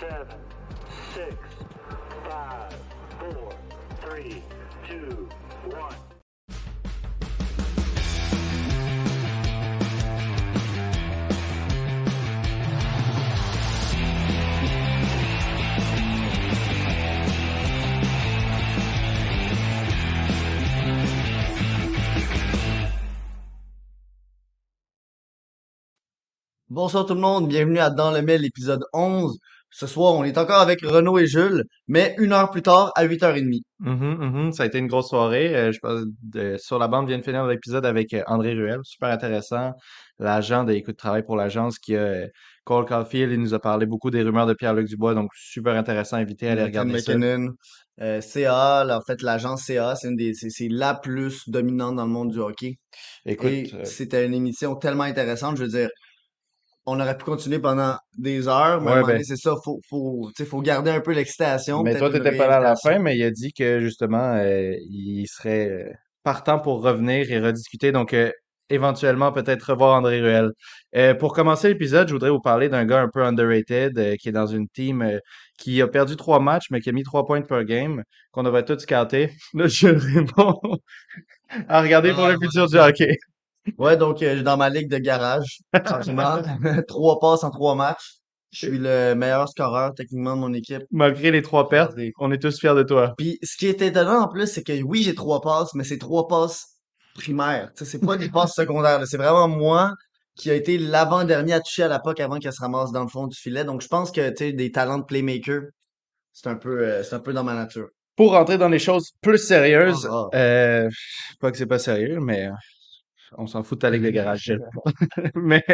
seven, six, five, four, three, two, one. Bonsoir tout le monde, bienvenue à Dans le Mail, épisode 11. Ce soir, on est encore avec Renaud et Jules, mais une heure plus tard, à 8h30. Mhm, mhm. Ça a été une grosse soirée. Euh, je pense de- sur la bande vient de finir l'épisode avec euh, André Ruel, super intéressant. L'agent de Écoute Travail pour l'agence qui a euh, Cole Caulfield, il nous a parlé beaucoup des rumeurs de Pierre-Luc Dubois, donc super intéressant, invité à aller regarder ça. McKinnon, euh, CA, là, en fait, l'agence CA, c'est une des, c'est, la plus dominante dans le monde du hockey. Écoute, euh, c'était une émission tellement intéressante, je veux dire, on aurait pu continuer pendant des heures, mais ouais, ben, c'est ça, faut, faut, tu faut garder un peu l'excitation, mais toi, une t'étais pas là à la fin, mais il a dit que justement, euh, il serait euh, partant pour revenir et rediscuter, donc euh, éventuellement peut-être revoir André Ruel. Euh, pour commencer l'épisode, je voudrais vous parler d'un gars un peu underrated qui est dans une team qui a perdu trois matchs, mais qui a mis trois points per game, qu'on devrait tous scouter. Là, je réponds à regarder pour Ah, le futur du hockey. Ouais, donc euh, dans ma ligue de garage, franchement, trois passes en trois matchs. Je suis le meilleur scoreur techniquement de mon équipe. Malgré les trois pertes, on est tous fiers de toi. Puis ce qui est étonnant en plus, c'est que oui, j'ai trois passes, mais c'est trois passes primaires. C'est pas des passes secondaires. C'est vraiment moi qui a été l'avant-dernier à toucher à la puck avant qu'elle se ramasse dans le fond du filet. Donc je pense que tu sais, des talents de playmaker, c'est un peu, euh, c'est un peu dans ma nature. Pour rentrer dans les choses plus Ah, sérieuses, ah. euh, pas que c'est pas sérieux, mais euh, on s'en fout de ta ligue de garage. Mais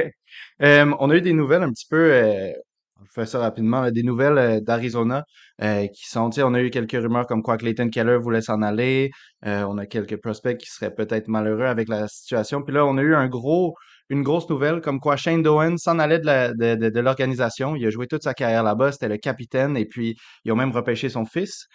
euh, on a eu des nouvelles un petit peu, euh, on fait ça rapidement, là, des nouvelles euh, d'Arizona euh, qui sont, tu sais, on a eu quelques rumeurs comme quoi Clayton Keller voulait s'en aller. Euh, on a quelques prospects qui seraient peut-être malheureux avec la situation. Puis là, on a eu un gros, une grosse nouvelle comme quoi Shane Doan s'en allait de la, de, de, de l'organisation. Il a joué toute sa carrière là-bas, c'était le capitaine et puis ils ont même repêché son fils.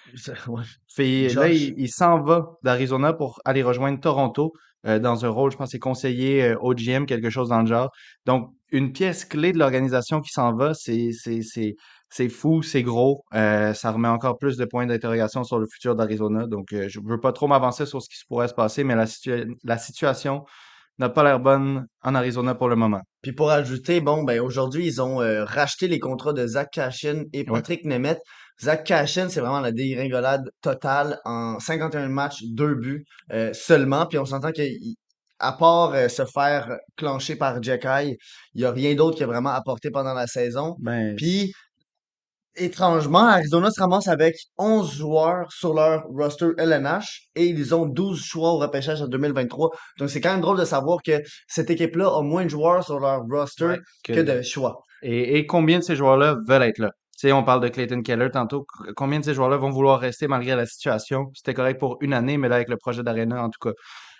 Ouais. Fait, là, il s'en va d'Arizona pour aller rejoindre Toronto euh, dans un rôle, je pense, c'est conseiller euh, au GM, quelque chose dans le genre. Donc, une pièce clé de l'organisation qui s'en va, c'est, c'est, fou, c'est gros. Euh, ça remet encore plus de points d'interrogation sur le futur d'Arizona. Donc, euh, je veux pas trop m'avancer sur ce qui pourrait se passer, mais la, situa- la situation n'a pas l'air bonne en Arizona pour le moment. Puis pour ajouter, bon, ben aujourd'hui, ils ont euh, racheté les contrats de Zach Cashin et Ouais. Patrick Nemeth. Zach Cashin, c'est vraiment la dégringolade totale en 51 matchs, deux buts euh, seulement. Puis on s'entend qu'à part euh, se faire clencher par Jekai, il n'y a rien d'autre qui a vraiment apporté pendant la saison. Ben, Puis étrangement, Arizona se ramasse avec 11 joueurs sur leur roster LNH et ils ont 12 choix au repêchage en 2023. Donc c'est quand même drôle de savoir que cette équipe-là a moins de joueurs sur leur roster ouais, que que, de choix. Et, et combien de ces joueurs-là veulent être là? Sais, on parle de Clayton Keller tantôt. Combien de ces joueurs-là vont vouloir rester malgré la situation? C'était correct pour une année, mais là, avec le projet d'Arena, en tout cas,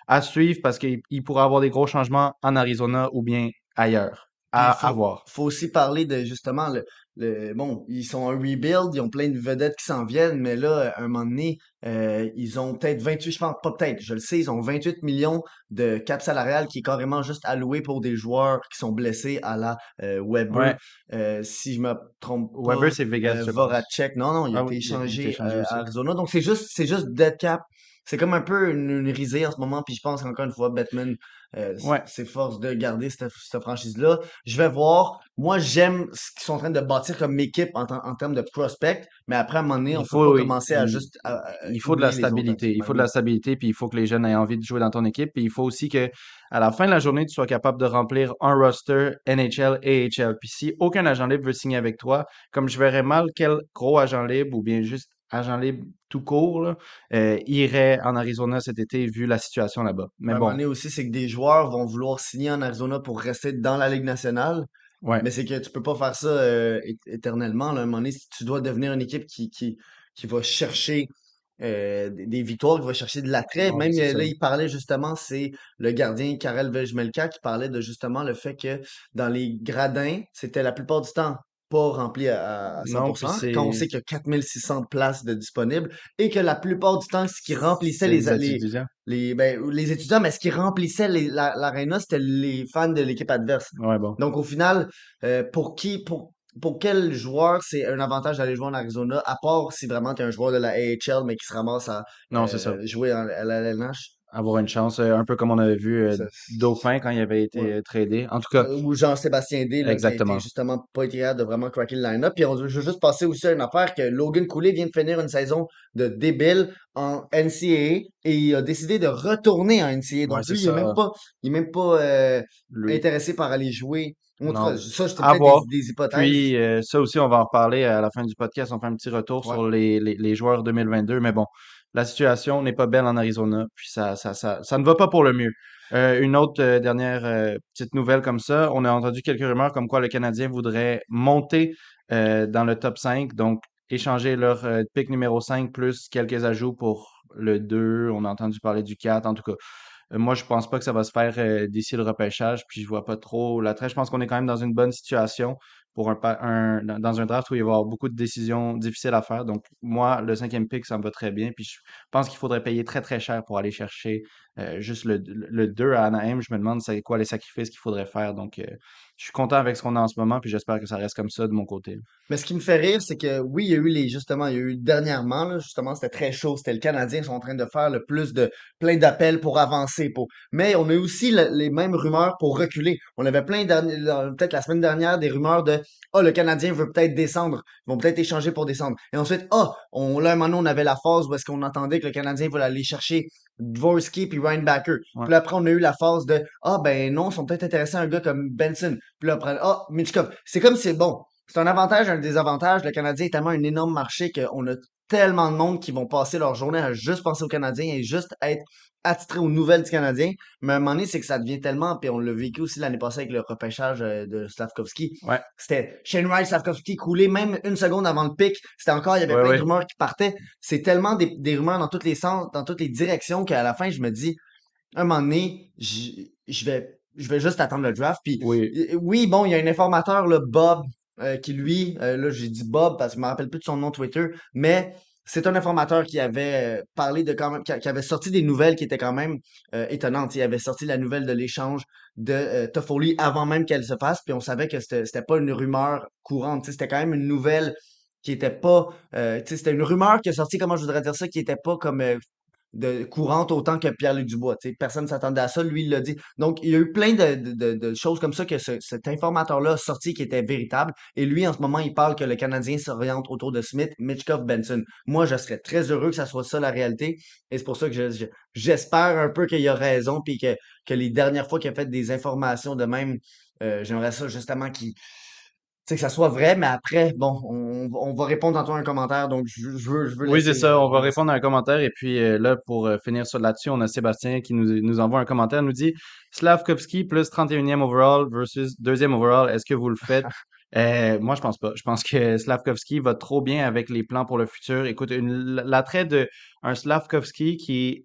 à suivre parce qu'il il pourra avoir des gros changements en Arizona ou bien ailleurs. Il À, à faut, voir. faut aussi parler de justement le, le bon, ils sont en rebuild, ils ont plein de vedettes qui s'en viennent, mais là, à un moment donné, euh, ils ont peut-être 28, je pense pas peut-être, je le sais, ils ont 28 millions de cap salarial qui est carrément juste alloué pour des joueurs qui sont blessés à la euh, Weber. Ouais. Euh, si je me trompe Weber, pas, c'est Vegas, euh. Voracek, non, non, il a Ah été oui, échangé à Arizona. Donc c'est juste, c'est juste dead cap. C'est comme un peu une, une risée en ce moment, puis je pense qu'encore une fois, Batman euh, Ouais. s'efforce de garder cette, cette franchise-là. Je vais voir. Moi, j'aime ce qu'ils sont en train de bâtir comme équipe en, en termes de prospect, mais après, à un moment donné, on Il faut, commencer à juste à- à il faut de la autres. stabilité. Il faut de la stabilité, puis il faut que les jeunes aient envie de jouer dans ton équipe. Puis il faut aussi que, à la fin de la journée, tu sois capable de remplir un roster NHL et AHL. Puis si aucun agent libre veut signer avec toi, comme je verrais mal quel gros agent libre ou bien juste agent libre tout court là, euh, irait en Arizona cet été vu la situation là-bas. Mais À un moment bon, donné aussi, c'est que des joueurs vont vouloir signer en Arizona pour rester dans la Ligue nationale. ouais. Mais c'est que tu peux pas faire ça euh, éternellement. Là. À un moment donné, tu dois devenir une équipe qui, qui, qui va chercher euh, des, victoires, qui va chercher de l'attrait. Même ça. là, il parlait justement, c'est le gardien Karel Vejmelka qui parlait de justement le fait que dans les gradins, c'était la plupart du temps pas rempli à, à Non, puis 100%, quand on sait qu'il y a 4600 places de disponibles et que la plupart du temps, ce qui remplissait les, les, étudiants. les, ben, les étudiants, mais ce qui remplissait les- la- l'aréna, c'était les fans de l'équipe adverse. Ouais, bon. Donc, au final, euh, pour qui, pour, pour quel joueur c'est un avantage d'aller jouer en Arizona, à part si vraiment tu es un joueur de la AHL, mais qui se ramasse à Non, c'est ça. euh, jouer en- à la LNH? Avoir une chance, euh, un peu comme on avait vu euh, Dauphin quand il avait été Ouais. euh, tradé. En tout cas, Ou Jean-Sébastien D, là, qui exactement. été justement pas été capable de vraiment craquer le line-up. Puis on, je veux juste passer aussi à une affaire que Logan Cooley vient de finir une saison de débile en NCAA et il a décidé de retourner en NCAA. Donc lui, il est ça. même pas, il est même pas euh, intéressé par aller jouer. En tout Non. cas, ça, À peut-être des, des hypothèses. Puis euh, ça aussi, on va en reparler à la fin du podcast. On fait un petit retour Ouais. sur les, les, les joueurs 2022. Mais bon, la situation n'est pas belle en Arizona. Puis ça, ne va pas pour le mieux. Euh, une autre euh, dernière euh, petite nouvelle comme ça. On a entendu quelques rumeurs comme quoi le Canadien voudrait monter dans le top 5. Donc, échanger leur pick numéro 5 plus quelques ajouts pour le 2. On a entendu parler du 4. En tout cas, moi, je pense pas que ça va se faire d'ici le repêchage, puis je vois pas trop l'attrait. Je pense qu'on est quand même dans une bonne situation dans un draft où il va y avoir beaucoup de décisions difficiles à faire. Donc, moi, le cinquième pick, ça me va très bien. Puis je pense qu'il faudrait payer très, très cher pour aller chercher euh, juste le, le 2 à Anaheim. Je me demande c'est quoi les sacrifices qu'il faudrait faire. Donc, euh, je suis content avec ce qu'on a en ce moment, puis j'espère que ça reste comme ça de mon côté. Mais ce qui me fait rire, c'est que oui, il y a eu les, justement, il y a eu dernièrement, là, justement, c'était très chaud. C'était le Canadien qui sont en train de faire le plus de, plein d'appels pour avancer, pour, mais on a eu aussi le- les mêmes rumeurs pour reculer. On avait plein peut-être la semaine dernière, des rumeurs de, ah, le Canadien veut peut-être descendre. Ils vont peut-être échanger pour descendre. Et ensuite, ah, on, là, maintenant, on avait la phase où est-ce qu'on entendait que le Canadien voulait aller chercher Dvorsky puis Ryan Backer. Ouais. Puis après, on a eu la phase de, ah, ben non, ils sont peut-être intéressés à un gars comme Benson. Puis là, après, ah, Mitchkov. C'est comme c'est bon. C'est un avantage, un désavantage. Le Canadien est tellement un énorme marché qu'on a tellement de monde qui vont passer leur journée à juste penser aux Canadiens et juste être attitrés aux nouvelles du Canadien. Mais à un moment donné, c'est que ça devient tellement, puis on l'a vécu aussi l'année passée avec le repêchage euh, de Slavkovski. Ouais. C'était Shane Wright, Slavkovski coulé même une seconde avant le pic. C'était encore, il y avait Ouais, plein ouais. de rumeurs qui partaient. C'est tellement des, des rumeurs dans tous les sens, dans toutes les directions qu'à la fin, je me dis, à un moment donné, je vais, je vais juste attendre le draft. Puis Oui. oui, bon, il y a un informateur, là, Bob, euh, qui lui, euh, là, j'ai dit Bob parce que je me rappelle plus de son nom Twitter, mais c'est un informateur qui avait euh, parlé de quand même, qui, avait sorti des nouvelles qui étaient quand même euh, étonnantes. Il avait sorti la nouvelle de l'échange de euh, Toffoli avant même qu'elle se fasse, puis on savait que c'était pas une rumeur courante, c'était quand même une nouvelle qui était pas, euh, c'était une rumeur qui est sortie, comment je voudrais dire ça, qui était pas comme euh, de courante autant que Pierre-Luc Dubois. Tu sais, personne ne s'attendait à ça, lui il l'a dit. Donc il y a eu plein de, de, de- choses comme ça que ce- cet informateur-là a sorti qui était véritable. Et lui, en ce moment, il parle que le Canadien s'oriente autour de Smith, Mitchkov, Benson. Moi, je serais très heureux que ça soit ça la réalité. Et c'est pour ça que je- je- j'espère un peu qu'il a raison, puis que, que les dernières fois qu'il a fait des informations de même, euh, j'aimerais ça justement qu'il que ça soit vrai, mais après, bon, on, on va répondre tantôt à un commentaire, donc je, je veux, je veux Oui, c'est ça. euh, On va on laisse- répondre à un commentaire. Et puis euh, là, pour euh, finir sur là-dessus, on a Sébastien qui nous, nous envoie un commentaire. nous dit Slavkovski plus 31e overall versus deuxième overall. Est-ce que vous le faites? Euh, moi, je pense pas. Je pense que Slavkovski va trop bien avec les plans pour le futur. Écoute, l'attrait de un Slavkovski qui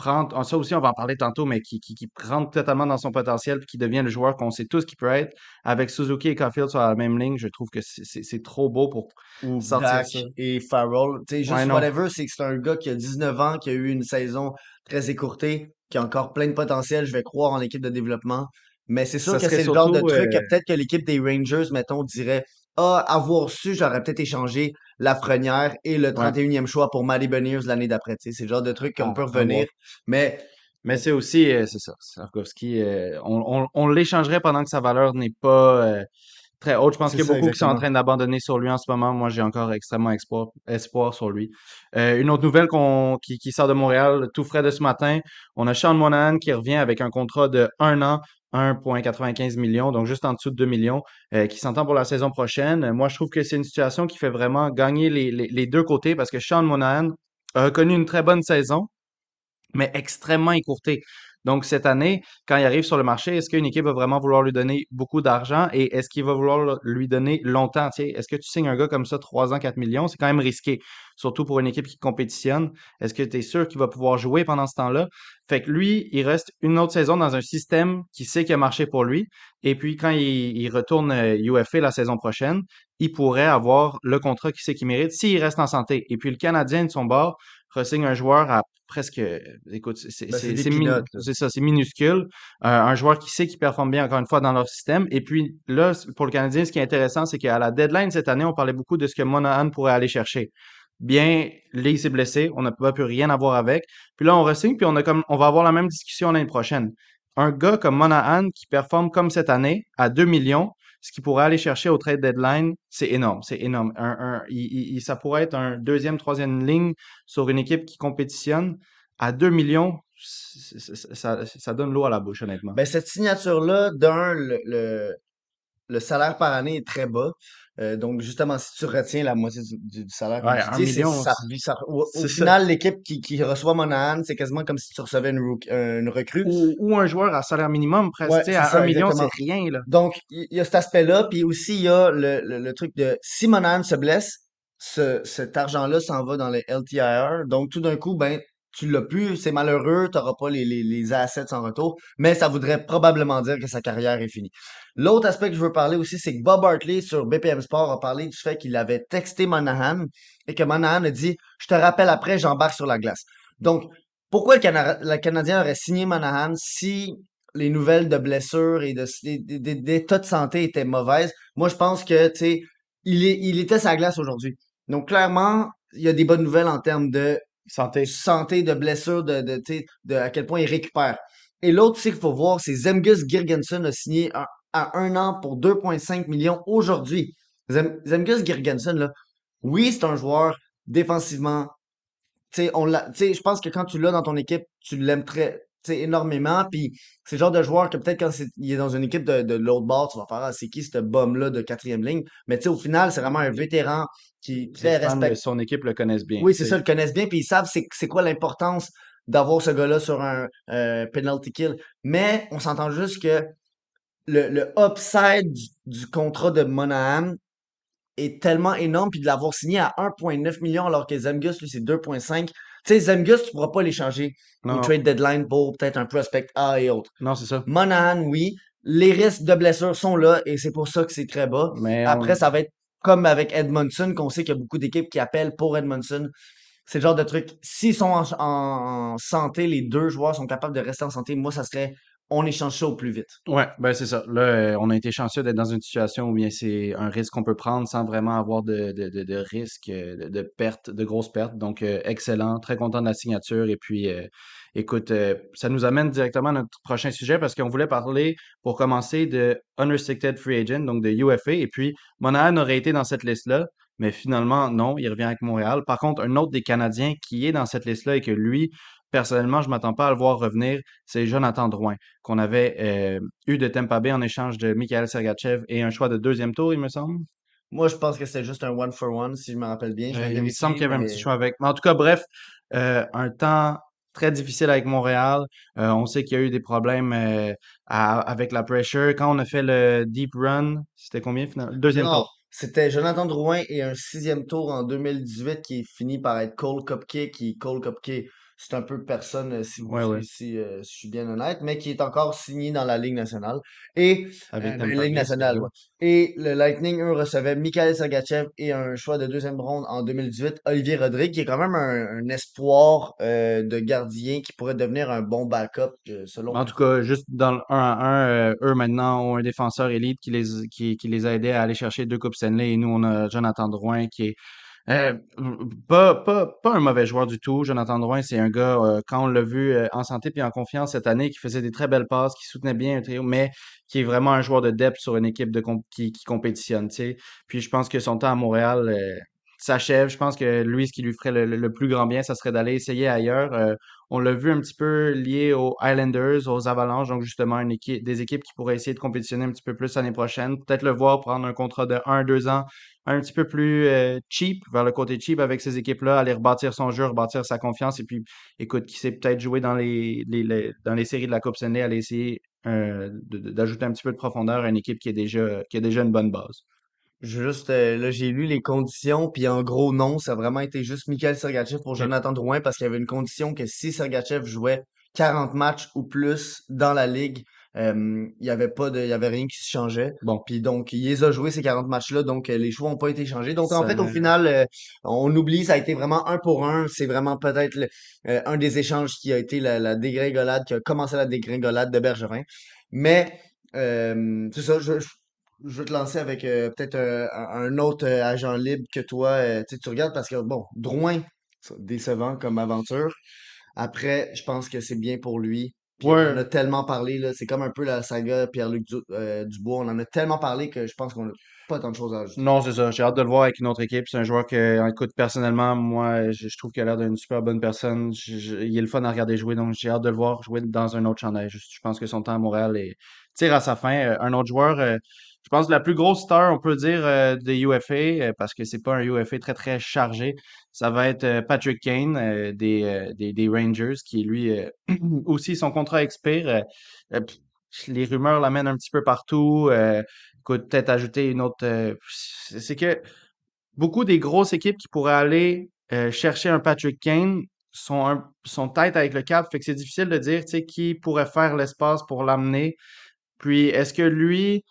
euh, prend, ah, ça aussi, on va en parler tantôt, mais qui, qui, qui rentre totalement dans son potentiel puis qui devient le joueur qu'on sait tous qu'il peut être. Avec Suzuki et Caulfield sur la même ligne, je trouve que c'est trop beau pour ou sortir Dak ça. et Farrell. Tu sais, juste Ouais, whatever, c'est que c'est un gars qui a 19 ans, qui a eu une saison très écourtée, qui a encore plein de potentiel, je vais croire en l'équipe de développement. Mais c'est sûr Ça que c'est le genre de truc que euh, peut-être que l'équipe des Rangers, mettons, dirait Ah, avoir su, j'aurais peut-être échangé Lafrenière et le 31e choix pour Matty Beniers l'année d'après. C'est le genre de truc qu'on Ah, peut à revenir. Mais Mais c'est aussi, euh, c'est ça, Slavkovski, euh, on, on, on l'échangerait pendant que sa valeur n'est pas euh, très haute. Je pense qu'il y a ça, beaucoup qui sont en train d'abandonner sur lui en ce moment. Moi, j'ai encore extrêmement espoir, espoir sur lui. Une autre nouvelle qu'on, qui, qui sort de Montréal, tout frais de ce matin, on a Sean Monahan qui revient avec un contrat de un an, 1,95 millions, donc juste en dessous de 2 millions, euh, qui s'entend pour la saison prochaine. Moi, je trouve que c'est une situation qui fait vraiment gagner les, les, deux côtés parce que Sean Monahan a connu une très bonne saison mais extrêmement écourté. Donc, cette année, quand il arrive sur le marché, est-ce qu'une équipe va vraiment vouloir lui donner beaucoup d'argent et est-ce qu'il va vouloir lui donner longtemps? Tiens, est-ce que tu signes un gars comme ça, 3 ans, 4 millions? C'est quand même risqué, surtout pour une équipe qui compétitionne. Est-ce que tu es sûr qu'il va pouvoir jouer pendant ce temps-là? Fait que lui, il reste une autre saison dans un système qui sait qu'il a marché pour lui. Et puis, quand il, retourne euh, UFA la saison prochaine, il pourrait avoir le contrat qu'il sait qu'il mérite s'il reste en santé. Et puis, le Canadien, de son bord, ressigne un joueur à presque, écoute, c'est Ben, ça, minuscule. Euh, un joueur qui sait qu'il performe bien encore une fois dans leur système. Et puis là, pour le Canadien, ce qui est intéressant, c'est qu'à la deadline cette année, on parlait beaucoup de ce que Monahan pourrait aller chercher. Bien, Lee s'est blessé, on n'a pas pu rien avoir avec. Puis là, on re-signe, puis on a comme, on va avoir la même discussion l'année prochaine. Un gars comme Monahan qui performe comme cette année à 2 millions, ce qu'il pourrait aller chercher au trade deadline, c'est énorme, c'est énorme. Un, un, ça pourrait être un deuxième, troisième ligne sur une équipe qui compétitionne à 2 millions. Ça, ça donne l'eau à la bouche, honnêtement. Ben, cette signature-là, d'un, le, le salaire par année est très bas. Euh, donc, justement, si tu retiens la moitié du, du- du salaire, Ouais, tu un dis, million, ça, ça- au, final, l'équipe qui, qui reçoit Monahan, c'est quasiment comme si tu recevais une, rook- une recrue. Ou, ou un joueur à salaire minimum, presque. Ouais, tu sais, c'est à ça, 1 million, c'est rien, là. Donc, il il y a cet aspect-là, puis aussi, il y a le, le, le truc de si Monahan se blesse, ce, cet argent-là s'en va dans les LTIR. Donc, tout d'un coup, ben, tu l'as plus, c'est malheureux, tu n'auras pas les, les, les assets en retour, mais ça voudrait probablement dire que sa carrière est finie. L'autre aspect que je veux parler aussi, c'est que Bob Hartley sur BPM Sport a parlé du fait qu'il avait texté Monahan et que Monahan a dit Je te rappelle après, j'embarque sur la glace. Donc, pourquoi le, Cana- le Canadien aurait signé Monahan si les nouvelles de blessures et de, d'état de santé étaient mauvaises? Moi, je pense que, tu sais, il, est, il était sa glace aujourd'hui. Donc, clairement, il y a des bonnes nouvelles en termes de Santé. santé, de blessures, de, de, de à quel point il récupère. Et l'autre, c'est qu'il faut voir, c'est Zemgus Girgensson a signé à un an pour 2,5 millions aujourd'hui. Zem- Zemgus Girgensson, là, oui, c'est un joueur défensivement. Je pense que quand tu l'as dans ton équipe, tu l'aimes très, énormément. Puis c'est le genre de joueur que peut-être quand il est dans une équipe de, de l'autre bord, tu vas faire, ah, c'est qui ce bum-là de quatrième ligne? Mais tu sais, au final, c'est vraiment un vétéran qui de respecté. son équipe le connaissent bien. Oui, c'est ça, le connaissent bien, puis ils savent c'est c'est quoi l'importance d'avoir ce gars-là sur un euh, penalty kill. Mais on s'entend juste que le, le upside du, du contrat de Monahan est tellement énorme, puis de l'avoir signé à 1,9 million alors que Zemgus, lui, c'est 2,5. Tu sais, Zemgus, tu pourras pas l'échanger Non, au trade deadline pour peut-être un prospect A et autres. non, c'est ça. Monahan, oui. Les risques de blessure sont là et c'est pour ça que c'est très bas. Mais Après, on, ça va être comme avec Edmondson, qu'on sait qu'il y a beaucoup d'équipes qui appellent pour Edmondson. C'est le genre de truc. S'ils sont en, en santé, les deux joueurs sont capables de rester en santé, moi, ça serait on échange ça au plus vite. Ouais, ben c'est ça. Là, euh, on a été chanceux d'être dans une situation où bien c'est un risque qu'on peut prendre sans vraiment avoir de, de, de, risque, euh, de, perte, de grosses pertes. Donc, euh, excellent, très content de la signature. Et puis, écoute, ça nous amène directement à notre prochain sujet parce qu'on voulait parler, pour commencer, de Unrestricted Free Agent, donc de UFA. Et puis, Monahan aurait été dans cette liste-là, mais finalement, non, il revient avec Montréal. Par contre, un autre des Canadiens qui est dans cette liste-là et que lui, personnellement, je m'attends pas à le voir revenir, c'est Jonathan Drouin qu'on avait euh, eu de Tampa Bay en échange de Mikhail Sergachev et un choix de deuxième tour, il me semble. Moi, je pense que c'est juste un one for one, si je me rappelle bien. Euh, il me semble qu'il y avait un petit choix avec. Mais en tout cas, bref, euh, un temps très difficile avec Montréal. Euh, on sait qu'il y a eu des problèmes à- avec la pressure. Quand on a fait le deep run, c'était combien finalement? Le deuxième non, tour? c'était Jonathan Drouin et un sixième tour en 2018 qui est fini par être Cole Cupcake. Qui Cole c'est un peu personne, euh, si, vous, Ouais, ouais. si, euh, si je suis bien honnête, mais qui est encore signé dans la Ligue nationale. Et Avec Euh, Ligue nationale, ouais. Et le Lightning, eux, recevait Mikhail Sergachev et un choix de deuxième ronde en 2018, Olivier Rodrigue, qui est quand même un, un espoir euh, de gardien qui pourrait devenir un bon backup, selon En tout cas, juste dans le 1 à 1, euh, eux maintenant ont un défenseur élite qui les, qui, qui les a aidés à aller chercher deux Coupes Stanley et nous on a Jonathan Drouin qui est euh, pas, pas, pas un mauvais joueur du tout. Jonathan Drouin, c'est un gars, euh, quand on l'a vu euh, en santé puis en confiance cette année, qui faisait des très belles passes, qui soutenait bien un trio, mais qui est vraiment un joueur de depth sur une équipe qui, qui compétitionne. Puis je pense que son temps à Montréal s'achève. Je pense que lui, ce qui lui ferait le, plus grand bien, ça serait d'aller essayer ailleurs. Euh, on l'a vu un petit peu lié aux Islanders, aux Avalanches, donc justement une équipe, des équipes qui pourraient essayer de compétitionner un petit peu plus l'année prochaine. Peut-être le voir prendre un contrat de 1-2 ans un petit peu plus euh, cheap, vers le côté cheap avec ces équipes-là, aller rebâtir son jeu, rebâtir sa confiance, et puis, écoute, qui sait peut-être jouer dans les, les, les- dans les séries de la Coupe Stanley, aller essayer euh, d'ajouter un petit peu de profondeur à une équipe qui est déjà, qui a déjà une bonne base. Juste, euh, là, j'ai lu les conditions, puis en gros, non, ça a vraiment été juste Mikhail Sergachev pour. Jonathan Drouin, parce qu'il y avait une condition que si Sergachev jouait 40 matchs ou plus dans la ligue, Euh, il y avait pas de, il y avait rien qui se changeait. Bon. Puis donc, il les a joués ces 40 matchs-là, donc euh, les choix ont pas été changés. Donc en fait, au final, euh, on oublie, ça a été vraiment un pour un. C'est vraiment peut-être euh, un des échanges qui a été la, la dégringolade, qui a commencé la dégringolade de Bergerin. Mais euh, c'est ça, je, je, je vais te lancer avec euh, peut-être euh, un, un autre euh, agent libre que toi, euh, tu regardes parce que bon, Drouin, décevant comme aventure. Après, je pense que c'est bien pour lui. Puis Ouais. on en a tellement parlé, là. C'est comme un peu la saga Pierre-Luc Du- euh, Dubois. On en a tellement parlé que je pense qu'on n'a pas tant de choses à ajouter. Non, c'est ça. J'ai hâte de le voir avec une autre équipe. C'est un joueur que, écoute, personnellement, moi, je, je trouve qu'il a l'air d'une super bonne personne. Je- je- il est le fun à regarder jouer, donc j'ai hâte de le voir jouer dans un autre chandail. Je, pense que son temps à Montréal est, tire à sa fin. Un autre joueur, euh, je pense la plus grosse star, on peut dire, euh, des UFA, euh, parce que c'est pas un UFA très, très chargé. Ça va être euh, Patrick Kane euh, des, euh, des, des Rangers, qui lui euh, aussi son contrat expire. Les rumeurs l'amènent un petit peu partout. Écoute, peut-être ajouter une autre. c'est que beaucoup des grosses équipes qui pourraient aller chercher un Patrick Kane sont, sont tête avec le cap, fait que c'est difficile de dire, qui pourrait faire l'espace pour l'amener. Puis, est-ce que lui,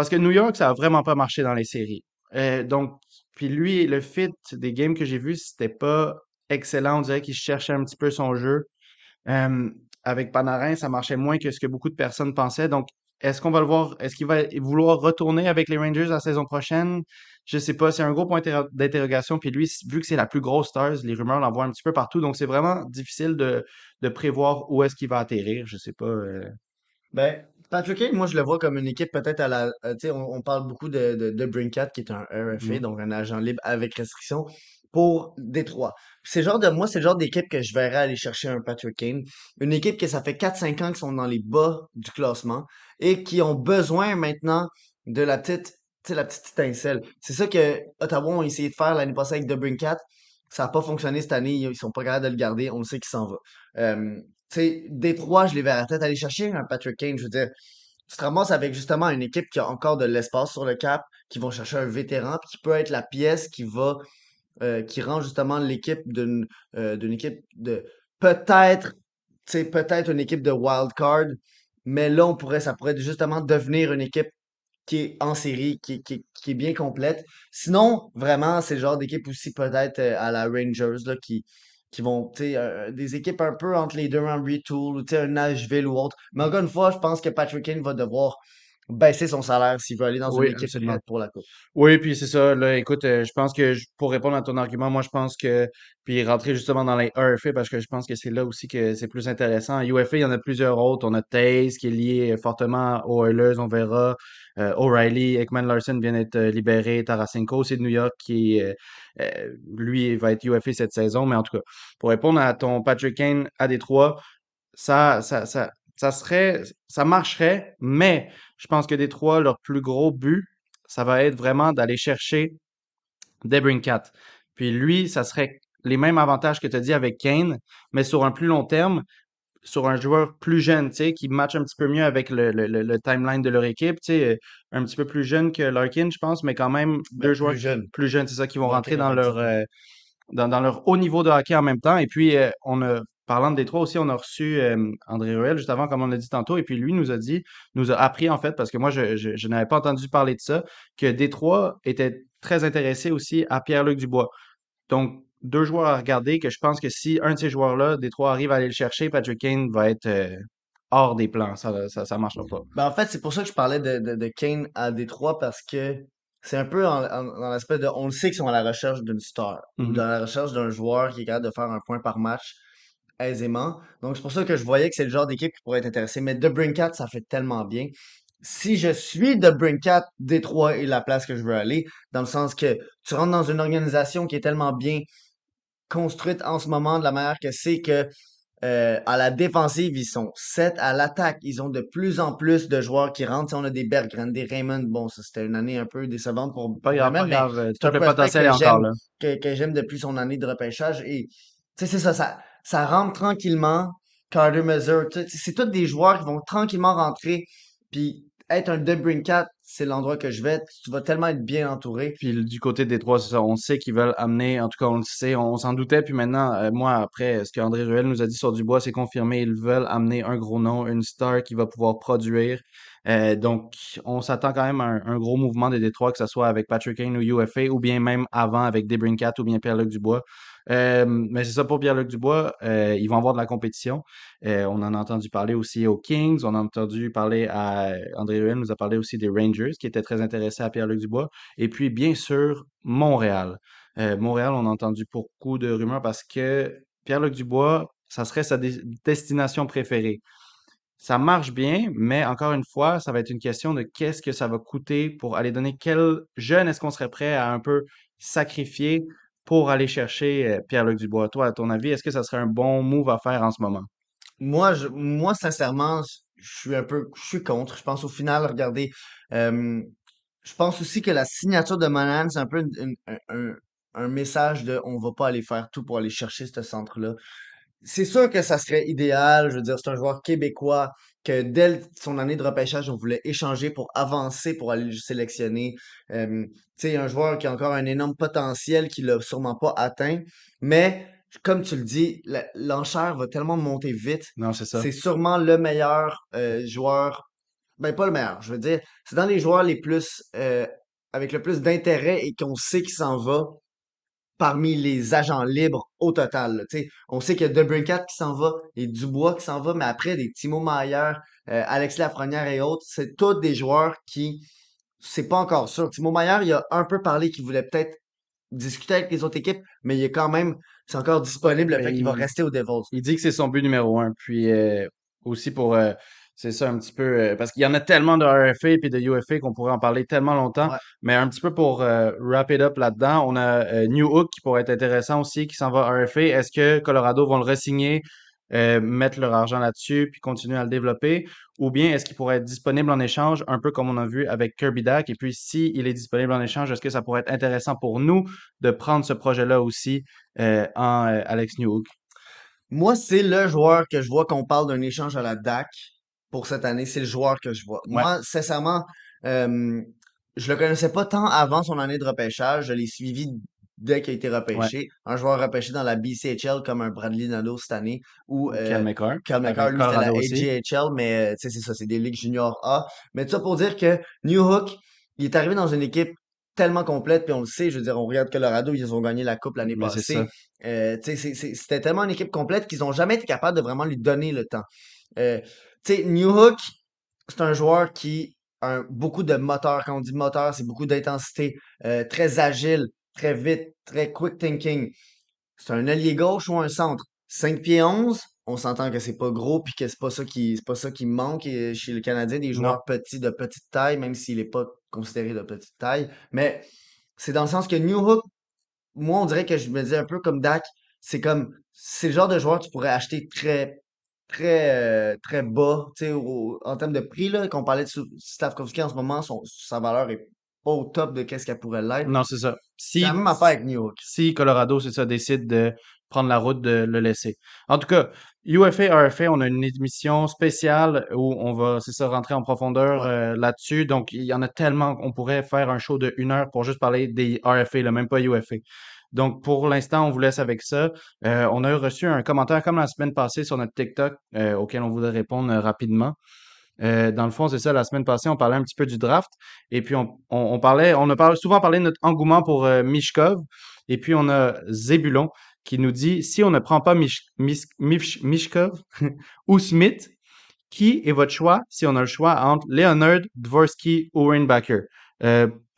parce que New York, ça a vraiment pas marché dans les séries. Euh, donc, puis lui, le fit des games que j'ai vus, c'était pas excellent. On dirait qu'il cherchait un petit peu son jeu. Avec Panarin, ça marchait moins que ce que beaucoup de personnes pensaient. Donc, est-ce qu'on va le voir? Est-ce qu'il va vouloir retourner avec les Rangers la saison prochaine? Je sais pas. C'est un gros point d'interro- d'interrogation. Puis lui, vu que c'est la plus grosse stars, les rumeurs l'envoient un petit peu partout. Donc, c'est vraiment difficile de, de prévoir où est-ce qu'il va atterrir. Je sais pas. euh, Ben, Patrick Kane, moi, je le vois comme une équipe peut-être à la. euh, tu sais, on, on parle beaucoup de, de, de Brinkat, qui est un RFA, Mhm. donc un agent libre avec restriction, pour Détroit. C'est le genre de, moi, c'est le genre d'équipe que je verrais aller chercher un Patrick Kane. Une équipe que ça fait 4-5 ans qu'ils sont dans les bas du classement et qui ont besoin maintenant de la petite, tu sais, la petite étincelle. C'est ça que Ottawa ont essayé de faire l'année passée avec Brinkat. Ça n'a pas fonctionné cette année. Ils sont pas capables de le garder. On le sait qu'il s'en va. Euh, sais, Détroit, je les verrais peut-être aller chercher un Patrick Kane. Je veux dire, tu te ramasses avec justement une équipe qui a encore de l'espace sur le cap, qui vont chercher un vétéran, qui peut être la pièce qui va, euh, qui rend justement l'équipe d'une euh, d'une équipe de peut-être, tu sais, peut-être une équipe de wild card, mais là, on pourrait, ça pourrait justement devenir une équipe qui est en série, qui, qui est bien complète. Sinon, vraiment, c'est le genre d'équipe aussi peut-être euh, à la Rangers, là, qui, qui vont, tu sais, euh, des équipes un peu entre les deux, un Retool, ou tu sais, un Nashville ou autre. Mais encore une fois, je pense que Patrick Kane va devoir baisser son salaire s'il veut aller dans une Oui, équipe absolument. pour la coupe. Oui, puis c'est ça. Là, écoute, euh, je pense que je- pour répondre à ton argument, moi je pense que puis rentrer justement dans les RFA parce que je pense que c'est là aussi que c'est plus intéressant. UFA, il y en a plusieurs autres. On a Taze qui est lié fortement aux Oilers, on verra. Euh, O'Reilly, Ekman Larson vient d'être euh, libéré. Tarasenko, c'est de New York qui euh, lui va être UFA cette saison. Mais en tout cas, pour répondre à ton Patrick Kane à Détroit, ça, ça, ça, ça serait, ça marcherait, mais je pense que Détroit, leur plus gros but, ça va être vraiment d'aller chercher Debrincat. Puis lui, ça serait les mêmes avantages que tu as dit avec Kane, mais sur un plus long terme, sur un joueur plus jeune, tu sais, qui match un petit peu mieux avec le, le, le- le timeline de leur équipe, tu sais, euh, un petit peu plus jeune que Larkin, je pense, mais quand même Ben, deux joueurs plus jeune. plus jeunes, c'est ça, qui vont rentrer dans leur, euh, dans, dans leur haut niveau de hockey en même temps. Et puis, euh, on a, parlant de Détroit aussi, on a reçu euh, André Ruel juste avant, comme on l'a dit tantôt, et puis lui nous a dit, nous a appris en fait, parce que moi, je, je, je n'avais pas entendu parler de ça, que Détroit était très intéressé aussi à Pierre-Luc Dubois. Donc, deux joueurs à regarder que je pense que si un de ces joueurs-là, Détroit arrive à aller le chercher, Patrick Kane va être euh, hors des plans. Ça, ça, ça marchera pas. Ben, en fait, c'est pour ça que je parlais de, de, de Kane à Détroit parce que c'est un peu en- en- dans l'aspect de. On le sait qu'ils sont à la recherche d'une star ou Mhm. dans la recherche d'un joueur qui est capable de faire un point par match aisément. Donc, c'est pour ça que je voyais que c'est le genre d'équipe qui pourrait être intéressée. Mais The Brinkat, ça fait tellement bien. Si je suis The Brinkat, Détroit est la place que je veux aller, dans le sens que tu rentres dans une organisation qui est tellement bien construite en ce moment de la manière que c'est que euh, à la défensive, ils sont 7. À l'attaque, ils ont de plus en plus de joueurs qui rentrent. Sais, on a des Bergren, des Raymond. Bon, ça, c'était une année un peu décevante pour, Pas grave, mais grave. Tout le potentiel que encore là. que, que j'aime depuis son année de repêchage. Et, tu sais, c'est ça, ça, ça rentre tranquillement. Carter Mazur, c'est tous des joueurs qui vont tranquillement rentrer. Puis, être un Debrincat, c'est l'endroit que je vais. Tu vas tellement être bien entouré. Puis du côté des trois, on sait qu'ils veulent amener, en tout cas on le sait, on, s'en doutait, puis maintenant, euh, moi après, ce qu'André Ruel nous a dit sur Dubois, c'est confirmé, ils veulent amener un gros nom, une star qui va pouvoir produire. Euh, donc, on s'attend quand même à un, gros mouvement des Détroits, que ce soit avec Patrick Kane ou UFA, ou bien même avant avec Debrincat ou bien Pierre-Luc Dubois. Euh, mais c'est ça pour Pierre-Luc Dubois. Euh, ils vont avoir de la compétition. Euh, on en a entendu parler aussi aux Kings. On a entendu parler à André Ruel nous a parlé aussi des Rangers qui étaient très intéressés à Pierre-Luc Dubois. Et puis, bien sûr, Montréal. Montréal, on a entendu beaucoup de rumeurs parce que Pierre-Luc Dubois, ça serait sa destination préférée. Ça marche bien, mais encore une fois, ça va être une question de qu'est-ce que ça va coûter pour aller donner quel jeune est-ce qu'on serait prêt à un peu sacrifier pour aller chercher euh, Pierre-Luc Dubois. Toi, à ton avis, est-ce que ça serait un bon move à faire en ce moment? Moi, moi, sincèrement, je suis un peu, je suis contre. Je pense au final, regardez, euh, je pense aussi que la signature de Monahan, c'est un peu un, un, message de on va pas aller faire tout pour aller chercher ce centre-là c'est sûr que ça serait idéal. Je veux dire, c'est un joueur québécois que dès son année de repêchage, on voulait échanger pour avancer, pour aller le sélectionner. Euh, tu sais, un joueur qui a encore un énorme potentiel, qui l'a sûrement pas atteint. Mais, comme tu le dis, l'enchère va tellement monter vite. Non, c'est ça. C'est sûrement le meilleur euh, joueur. Ben, pas le meilleur, je veux dire. C'est dans les joueurs les plus... Euh, avec le plus d'intérêt et qu'on sait qu'il s'en va parmi les agents libres au total. on sait qu'il y a Debrincat qui s'en va et Dubois qui s'en va, mais après, des Timo Maier, euh, Alexis Lafrenière et autres, c'est tous des joueurs qui, c'est pas encore sûr. Timo Maier, il a un peu parlé qu'il voulait peut-être discuter avec les autres équipes, mais il est quand même, c'est encore disponible le fait qu'il va rester au Devils. Il dit que c'est son but numéro un. Puis euh, aussi pour euh, c'est ça un petit peu. Euh, parce qu'il y en a tellement de RFA et de UFA qu'on pourrait en parler tellement longtemps. Mais un petit peu pour euh, wrap it up là-dedans, on a euh, New Hook qui pourrait être intéressant aussi, qui s'en va RFA. Est-ce que Colorado vont le resigner, mettre leur argent là-dessus, puis continuer à le développer? Ou bien est-ce qu'il pourrait être disponible en échange, un peu comme on a vu avec Kirby Dak? Et puis, s'il il est disponible en échange, est-ce que ça pourrait être intéressant pour nous de prendre ce projet-là aussi en Alex New Hook? Moi, c'est le joueur que je vois qu'on parle d'un échange à la DAC pour cette année. C'est le joueur que je vois. Moi, sincèrement, euh, je le connaissais pas tant avant son année de repêchage. Je l'ai suivi dès qu'il a été repêché. Un joueur repêché dans la BCHL comme un Bradley Nadeau cette année. Ou euh, Cal McCarr. Cal McCarr, lui, c'était la AJHL, mais c'est ça, c'est des ligues junior A. Mais tout ça pour dire que New Hook, il est arrivé dans une équipe tellement complète, puis on le sait, je veux dire, on regarde Colorado, ils ont gagné la coupe l'année passée. Euh, c'était tellement une équipe complète qu'ils ont jamais été capables de vraiment lui donner le temps. Euh, tu sais, New Hook, c'est un joueur qui a beaucoup de moteur. Quand on dit moteur, c'est beaucoup d'intensité, euh, très agile, très vite, très quick thinking. C'est un allié gauche ou un centre? 5 pieds 11, on s'entend que c'est pas gros puis que c'est pas ça qui c'est pas ça qui manque euh, chez le Canadien des joueurs petits de petite taille même s'il est pas considéré de petite taille mais c'est dans le sens que New Hook moi on dirait que je me dis un peu comme Dak c'est comme c'est le genre de joueur que tu pourrais acheter très très, euh, très bas, en termes de prix, là, qu'on parlait de Stavkovski en ce moment, son, sa valeur est pas au top de qu'est-ce qu'elle pourrait l'être. Non, c'est ça. Si, c'est la même affaire avec New York. Si Colorado, c'est ça, décide de prendre la route de le laisser. En tout cas, UFA, RFA, on a une émission spéciale où on va, c'est ça, rentrer en profondeur euh, là-dessus. Donc, il y en a tellement qu'on pourrait faire un show de une heure pour juste parler des RFA, là, même pas UFA. Donc, pour l'instant, on vous laisse avec ça. Euh, on a reçu un commentaire comme la semaine passée sur notre TikTok euh, auquel on voudrait répondre euh, rapidement. dans le fond, c'est ça, la semaine passée, on parlait un petit peu du draft. Et puis, on, parlait, on a souvent parlé de notre engouement pour Mishkov. Et puis, on a Zébulon qui nous dit si on ne prend pas Mishkov ou Smith, qui est votre choix si on a le choix entre Leonard, Dvorsky ou Rainbacker?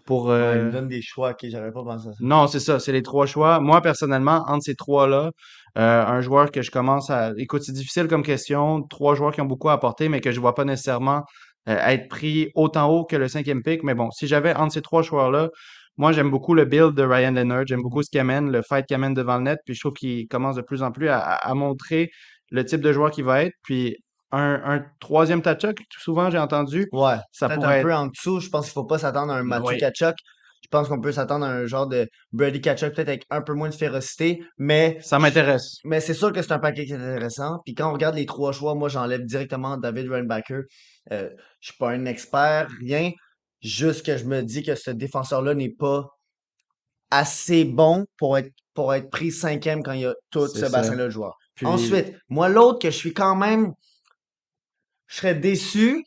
Pour, euh... il me donne des choix, ok, j'avais pas pensé à ça. Non, c'est ça, c'est les trois choix. Moi, personnellement, entre ces trois-là, euh, un joueur que je commence à. Écoute, c'est difficile comme question. Trois joueurs qui ont beaucoup à apporter, mais que je vois pas nécessairement euh, être pris autant haut que le cinquième pick. Mais bon, si j'avais entre ces trois joueurs-là, moi, j'aime beaucoup le build de Ryan Leonard. J'aime beaucoup ce qu'il amène, le fight qu'il amène devant le net. Puis je trouve qu'il commence de plus en plus à, à montrer le type de joueur qu'il va être. Puis un, troisième Tachuk, souvent j'ai entendu. Ouais, ça pourrait un peu en dessous. Je pense qu'il faut pas s'attendre à un Mathieu Kachuk. Je pense qu'on peut s'attendre à un genre de Brady Kachuk, peut-être avec un peu moins de férocité, mais... Ça m'intéresse. Mais c'est sûr que c'est un paquet qui est intéressant. Puis quand on regarde les trois choix, moi j'enlève directement David Rainbacker. Euh, je suis pas un expert, rien. Juste que je me dis que ce défenseur-là n'est pas assez bon pour être, pour être pris cinquième quand il y a tout ce bassin-là de joueurs. Puis, Ensuite, moi, l'autre que je suis quand même, je serais déçu,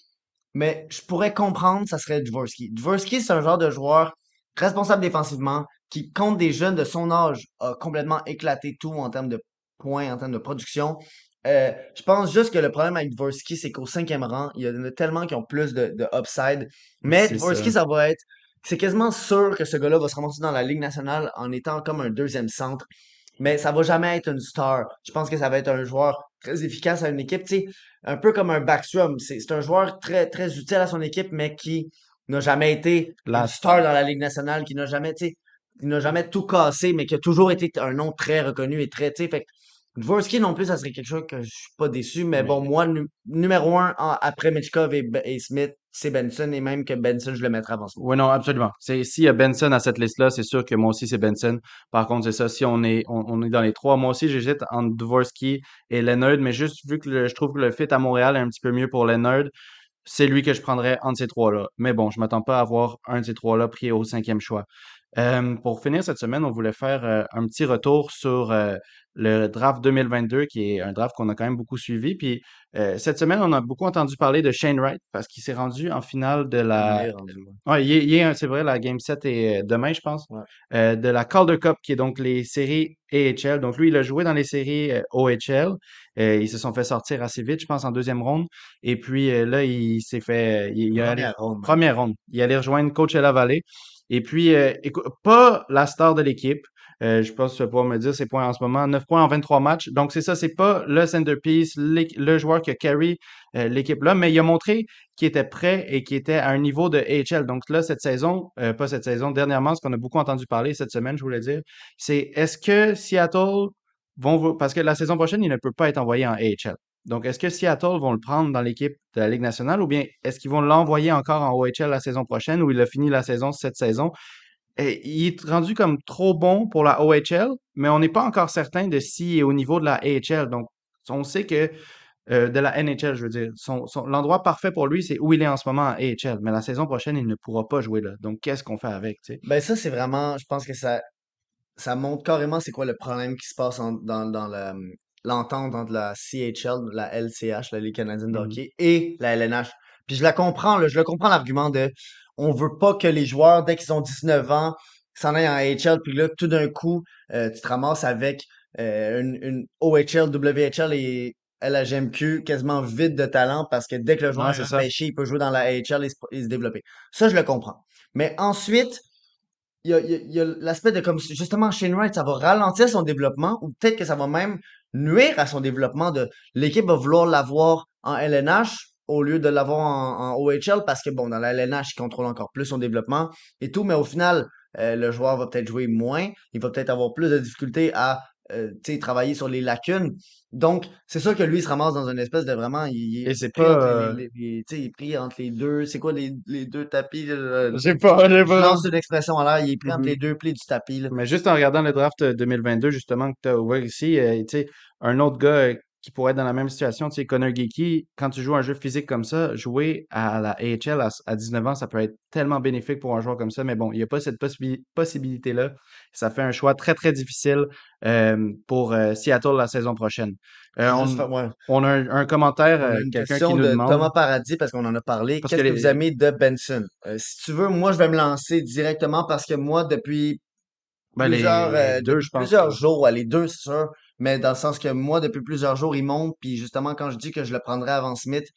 mais je pourrais comprendre, ça serait Dvorsky. Dvorsky, c'est un genre de joueur responsable défensivement, qui compte des jeunes de son âge, a complètement éclaté tout en termes de points, en termes de production. Euh, je pense juste que le problème avec Dvorsky, c'est qu'au cinquième rang, il y en a tellement qui ont plus de, de upside. Mais Dvorsky, ça. ça va être, c'est quasiment sûr que ce gars-là va se ramasser dans la Ligue nationale en étant comme un deuxième centre. Mais ça va jamais être une star. Je pense que ça va être un joueur très efficace à une équipe, tu sais, un peu comme un Backstrom. C'est un joueur très, très utile à son équipe, mais qui n'a jamais été La une star dans la Ligue nationale, qui n'a jamais, tu sais, qui n'a jamais tout cassé, mais qui a toujours été un nom très reconnu et très, tu sais, fait Dvorsky non plus, ça serait quelque chose que je suis pas déçu, mais Mais- bon, moi, nu- numéro un en- après Mitchkov et, et Smith, c'est Benson, et même que Benson, je le mettrais avant Smith. Oui, non, absolument. C'est, s'il y a Benson à cette liste-là, c'est sûr que moi aussi, c'est Benson. Par contre, c'est ça, si on est, on, on est dans les trois, moi aussi, j'hésite entre Dvorsky et Leonard, mais juste vu que le- je trouve que le fit à Montréal est un petit peu mieux pour Leonard, c'est lui que je prendrais entre ces trois-là. Mais bon, je m'attends pas à avoir un de ces trois-là pris au cinquième choix. Euh, pour finir cette semaine, on voulait faire euh, un petit retour sur euh, le draft 2022, qui est un draft qu'on a quand même beaucoup suivi. Puis euh, cette semaine, on a beaucoup entendu parler de Shane Wright parce qu'il s'est rendu en finale de la. Ouais, il est, c'est vrai, la Game 7 est euh, demain, je pense. Ouais. Euh, de la Calder Cup, qui est donc les séries AHL. Donc, lui, il a joué dans les séries euh, OHL. Euh, ils se sont fait sortir assez vite, je pense, en deuxième ronde. Et puis, euh, là, il s'est fait... Il, il allé- Première ronde. première ronde. Il allait rejoindre Coachella Valley. Et puis, euh, écoute, pas la star de l'équipe. Euh, je pense que tu vas pouvoir me dire ses points en ce moment. 9 points en 23 matchs. Donc, c'est ça, c'est pas le centerpiece, le joueur qui a carry euh, l'équipe-là, mais il a montré qu'il était prêt et qu'il était à un niveau de AHL. Donc là, cette saison, euh, pas cette saison, dernièrement, ce qu'on a beaucoup entendu parler cette semaine, je voulais dire, c'est est-ce que Seattle vont... vo- Parce que la saison prochaine, il ne peut pas être envoyé en AHL. Donc, est-ce que Seattle vont le prendre dans l'équipe de la Ligue nationale ou bien est-ce qu'ils vont l'envoyer encore en OHL la saison prochaine ou il a fini la saison cette saison? Et il est rendu comme trop bon pour la OHL, mais on n'est pas encore certain de s'il est au niveau de la AHL. Donc, on sait que euh, de la NHL, je veux dire, son, son- l'endroit parfait pour lui, c'est où il est en ce moment en AHL. Mais la saison prochaine, il ne pourra pas jouer là. Donc, qu'est-ce qu'on fait avec? Ben ça, c'est vraiment, je pense que ça, ça montre carrément c'est quoi le problème qui se passe en- dans, dans la- l'entente entre la CHL, la LCH, la Ligue canadienne de Mhm. hockey, et la LNH. Puis je la comprends, là, je le comprends l'argument de on veut pas que les joueurs, dès qu'ils ont 19 ans, s'en aillent en AHL, puis là, tout d'un coup, euh, tu te ramasses avec euh, une, une OHL, WHL et LHMQ quasiment vide de talent parce que dès que le joueur Ouais, est c'est ça. repêché, il peut jouer dans la AHL et se, et se développer. Ça, je le comprends. Mais ensuite, il y a, a- a l'aspect de comme justement Shane Wright, ça va ralentir son développement ou peut-être que ça va même nuire à son développement de l'équipe va vouloir l'avoir en LNH au lieu de l'avoir en, en OHL parce que bon, dans la LNH, il contrôle encore plus son développement et tout, mais au final, euh, le joueur va peut-être jouer moins, il va peut-être avoir plus de difficultés à euh, tu sais, travailler sur les lacunes. Donc, c'est sûr que lui, il se ramasse dans une espèce de vraiment, il, il Et est c'est pris pas, euh, les, les- les- il est pris entre les deux, c'est quoi les, les deux tapis? sais pas, je pas. lance une expression en l'air, il est pris entre Mhm. les deux plis du tapis, là. Mais juste en regardant le draft euh, 2022, justement, que tu as ouvert ici, euh, tu sais, un autre gars euh, qui pourrait être dans la même situation, tu sais, Connor Geeky, quand tu joues un jeu physique comme ça, jouer à la AHL à, à 19 ans, ça peut être tellement bénéfique pour un joueur comme ça, mais bon, il n'y a pas cette possibi- possibilité-là. Ça fait un choix très, très difficile euh, pour euh, Seattle la saison prochaine. Euh, on, faire- ouais. on a un, un commentaire, quelqu'un qui question nous de demande. Thomas Paradis parce qu'on en a parlé. Qu'est-ce que que les- vous aimez de Benson? Si tu veux, moi, je vais me lancer directement parce que moi, depuis Ben, plusieurs, les deux, depuis je pense plusieurs jours, ouais, les deux, c'est sûr, mais dans le sens que moi, depuis plusieurs jours, il monte, puis justement, quand je dis que je le prendrais avant Smith,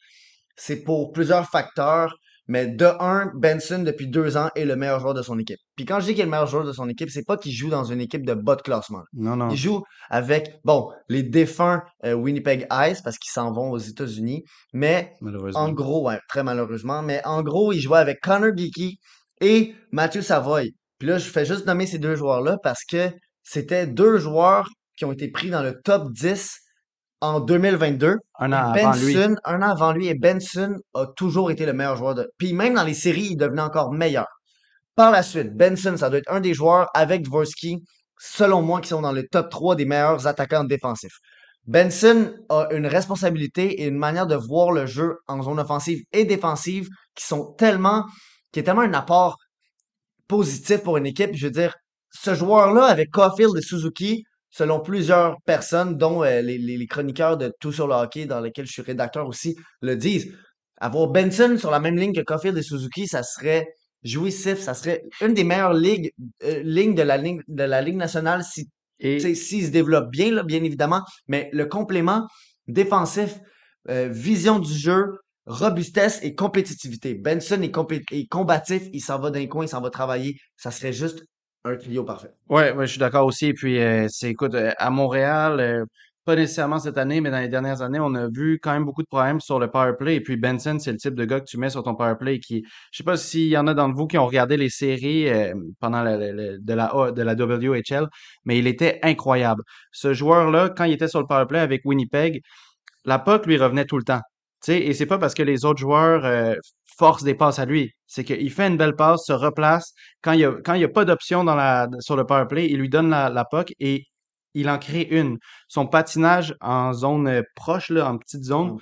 c'est pour plusieurs facteurs, mais de un, Benson, depuis deux ans, est le meilleur joueur de son équipe. Puis quand je dis qu'il est le meilleur joueur de son équipe, c'est pas qu'il joue dans une équipe de bas de classement. Non, non. Il joue avec, bon, les défunts euh, Winnipeg Ice, parce qu'ils s'en vont aux États-Unis, mais en gros, ouais, très malheureusement, mais en gros, il jouait avec Connor Geeky et Mathieu Savoy. Puis là, je fais juste nommer ces deux joueurs-là parce que c'était deux joueurs qui ont été pris dans le top 10 en 2022. Un an avant lui. Benson, un an avant lui, et Benson a toujours été le meilleur joueur de. Puis même dans les séries, il devenait encore meilleur. Par la suite, Benson, ça doit être un des joueurs avec Dvorsky, selon moi, qui sont dans le top 3 des meilleurs attaquants défensifs. Benson a une responsabilité et une manière de voir le jeu en zone offensive et défensive qui sont tellement qui est tellement un apport positif pour une équipe. Je veux dire, ce joueur-là, avec Caulfield et Suzuki, selon plusieurs personnes, dont euh, les, les- les chroniqueurs de Tout sur le hockey, dans lesquels je suis rédacteur aussi, le disent, avoir Benson sur la même ligne que Caulfield et Suzuki, ça serait jouissif, ça serait une des meilleures ligues, euh, lignes de la ligue, de la Ligue nationale si Et s'il se développe bien, là, bien évidemment, mais le complément défensif, euh, vision du jeu, robustesse et compétitivité. Benson est, compé- est combatif, il s'en va d'un coin, il s'en va travailler. Ça serait juste un trio parfait. Ouais, ouais, je suis d'accord aussi. Et puis, euh, c'est, écoute, euh, à Montréal, euh, pas nécessairement cette année, mais dans les dernières années, on a vu quand même beaucoup de problèmes sur le power play. Et puis, Benson, c'est le type de gars que tu mets sur ton power play qui, je sais pas s'il y en a d'entre vous qui ont regardé les séries pendant la WHL, mais il était incroyable. Ce joueur-là, quand il était sur le power play avec Winnipeg, la puck lui revenait tout le temps. Tu sais, et c'est pas parce que les autres joueurs euh, forcent des passes à lui. C'est qu'il fait une belle passe, se replace. Quand il y a, quand il y a pas d'option dans la, sur le power play, il lui donne la, la puck et il en crée une. Son patinage en zone euh, proche, là, en petite zone,